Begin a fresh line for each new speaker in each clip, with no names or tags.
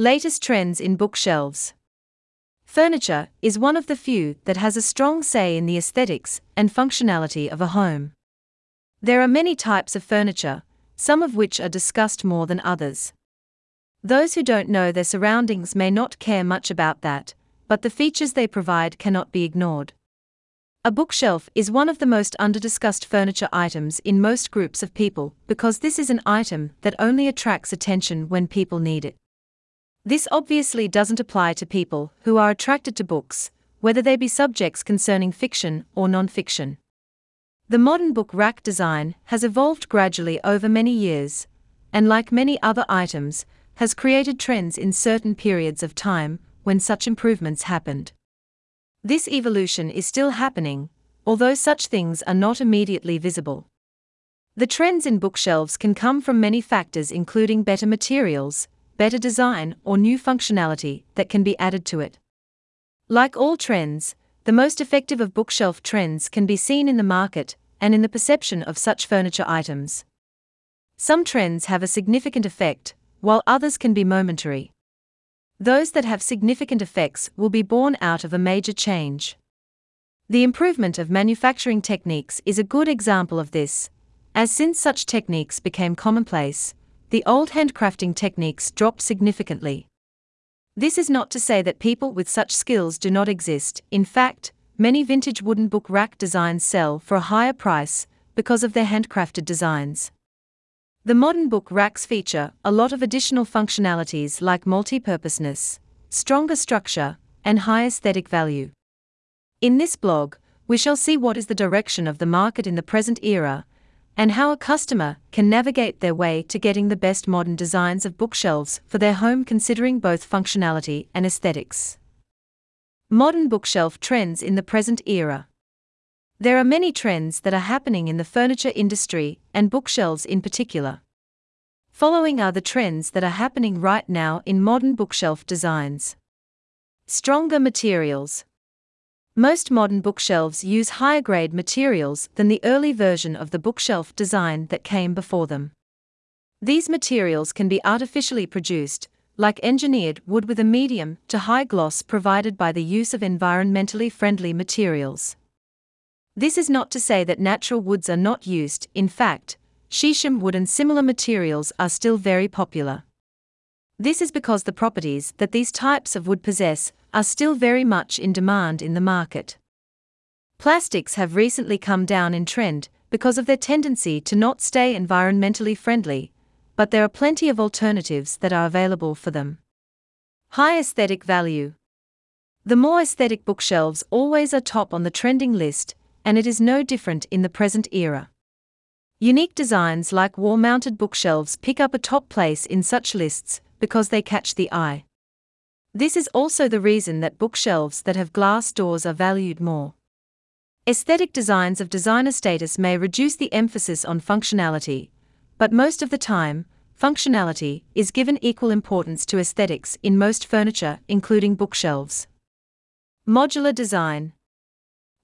Latest trends in bookshelves. Furniture is one of the few that has a strong say in the aesthetics and functionality of a home. There are many types of furniture, some of which are discussed more than others. Those who don't know their surroundings may not care much about that, but the features they provide cannot be ignored. A bookshelf is one of the most underdiscussed furniture items in most groups of people because this is an item that only attracts attention when people need it. This obviously doesn't apply to people who are attracted to books, whether they be subjects concerning fiction or non fiction. The modern book rack design has evolved gradually over many years, and like many other items, has created trends in certain periods of time when such improvements happened. This evolution is still happening, although such things are not immediately visible. The trends in bookshelves can come from many factors, including better materials, better design, or new functionality that can be added to it. Like all trends, the most effective of bookshelf trends can be seen in the market and in the perception of such furniture items. Some trends have a significant effect, while others can be momentary. Those that have significant effects will be born out of a major change. The improvement of manufacturing techniques is a good example of this, as since such techniques became commonplace, the old handcrafting techniques dropped significantly. This is not to say that people with such skills do not exist, in fact, many vintage wooden book rack designs sell for a higher price because of their handcrafted designs. The modern book racks feature a lot of additional functionalities like multi-purposeness, stronger structure, and high aesthetic value. In this blog, we shall see what is the direction of the market in the present era and how a customer can navigate their way to getting the best modern designs of bookshelves for their home considering both functionality and aesthetics. Modern bookshelf trends in the present era. There are many trends that are happening in the furniture industry and bookshelves in particular. Following are the trends that are happening right now in modern bookshelf designs. Stronger materials. Most modern bookshelves use higher grade materials than the early version of the bookshelf design that came before them. These materials can be artificially produced, like engineered wood with a medium to high gloss provided by the use of environmentally friendly materials. This is not to say that natural woods are not used, in fact, shisham wood and similar materials are still very popular. This is because the properties that these types of wood possess are still very much in demand in the market. Plastics have recently come down in trend because of their tendency to not stay environmentally friendly, but there are plenty of alternatives that are available for them. High aesthetic value. The more aesthetic bookshelves always are top on the trending list, and it is no different in the present era. Unique designs like wall mounted bookshelves pick up a top place in such lists because they catch the eye. This is also the reason that bookshelves that have glass doors are valued more. Aesthetic designs of designer status may reduce the emphasis on functionality, but most of the time, functionality is given equal importance to aesthetics in most furniture, including bookshelves. Modular design.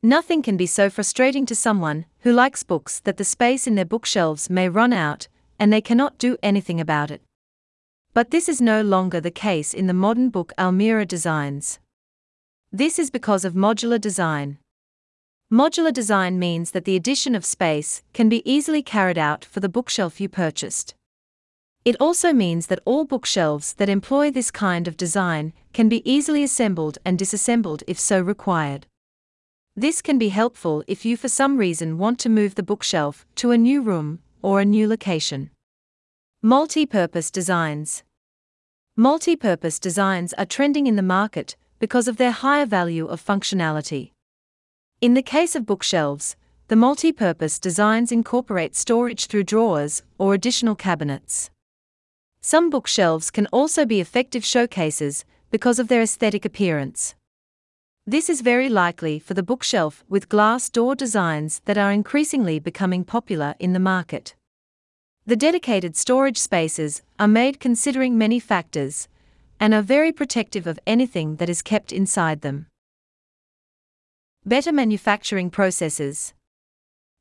Nothing can be so frustrating to someone who likes books that the space in their bookshelves may run out and they cannot do anything about it. But this is no longer the case in the modern book Almirah designs. This is because of modular design. Modular design means that the addition of space can be easily carried out for the bookshelf you purchased. It also means that all bookshelves that employ this kind of design can be easily assembled and disassembled if so required. This can be helpful if you for some reason want to move the bookshelf to a new room or a new location. Multi-purpose designs. Multi-purpose designs are trending in the market because of their higher value of functionality. In the case of bookshelves, the multi-purpose designs incorporate storage through drawers or additional cabinets. Some bookshelves can also be effective showcases because of their aesthetic appearance. This is very likely for the bookshelf with glass door designs that are increasingly becoming popular in the market. The dedicated storage spaces are made considering many factors and are very protective of anything that is kept inside them. Better manufacturing processes.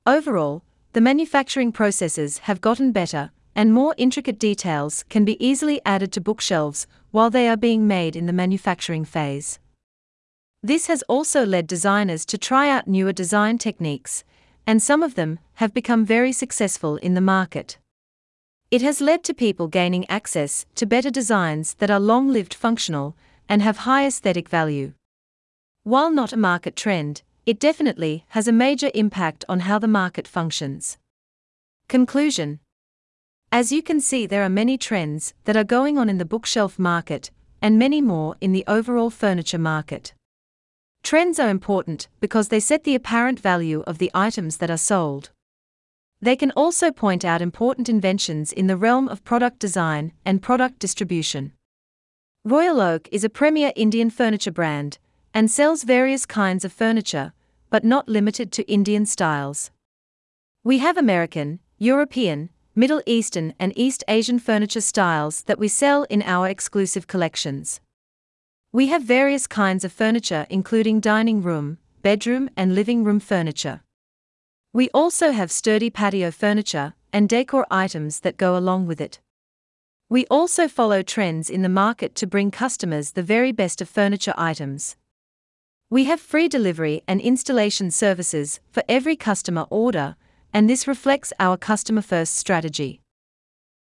Overall, the manufacturing processes have gotten better, and more intricate details can be easily added to bookshelves while they are being made in the manufacturing phase. This has also led designers to try out newer design techniques, and some of them have become very successful in the market. It has led to people gaining access to better designs that are long lived functional and have high aesthetic value. While not a market trend, it definitely has a major impact on how the market functions. Conclusion As you can see, there are many trends that are going on in the bookshelf market, and many more in the overall furniture market. Trends are important because they set the apparent value of the items that are sold. They can also point out important inventions in the realm of product design and product distribution. Royal Oak is a premier Indian furniture brand and sells various kinds of furniture, but not limited to Indian styles. We have American, European, Middle Eastern, and East Asian furniture styles that we sell in our exclusive collections. We have various kinds of furniture, including dining room, bedroom, and living room furniture. We also have sturdy patio furniture and decor items that go along with it. We also follow trends in the market to bring customers the very best of furniture items. We have free delivery and installation services for every customer order, and this reflects our customer first strategy.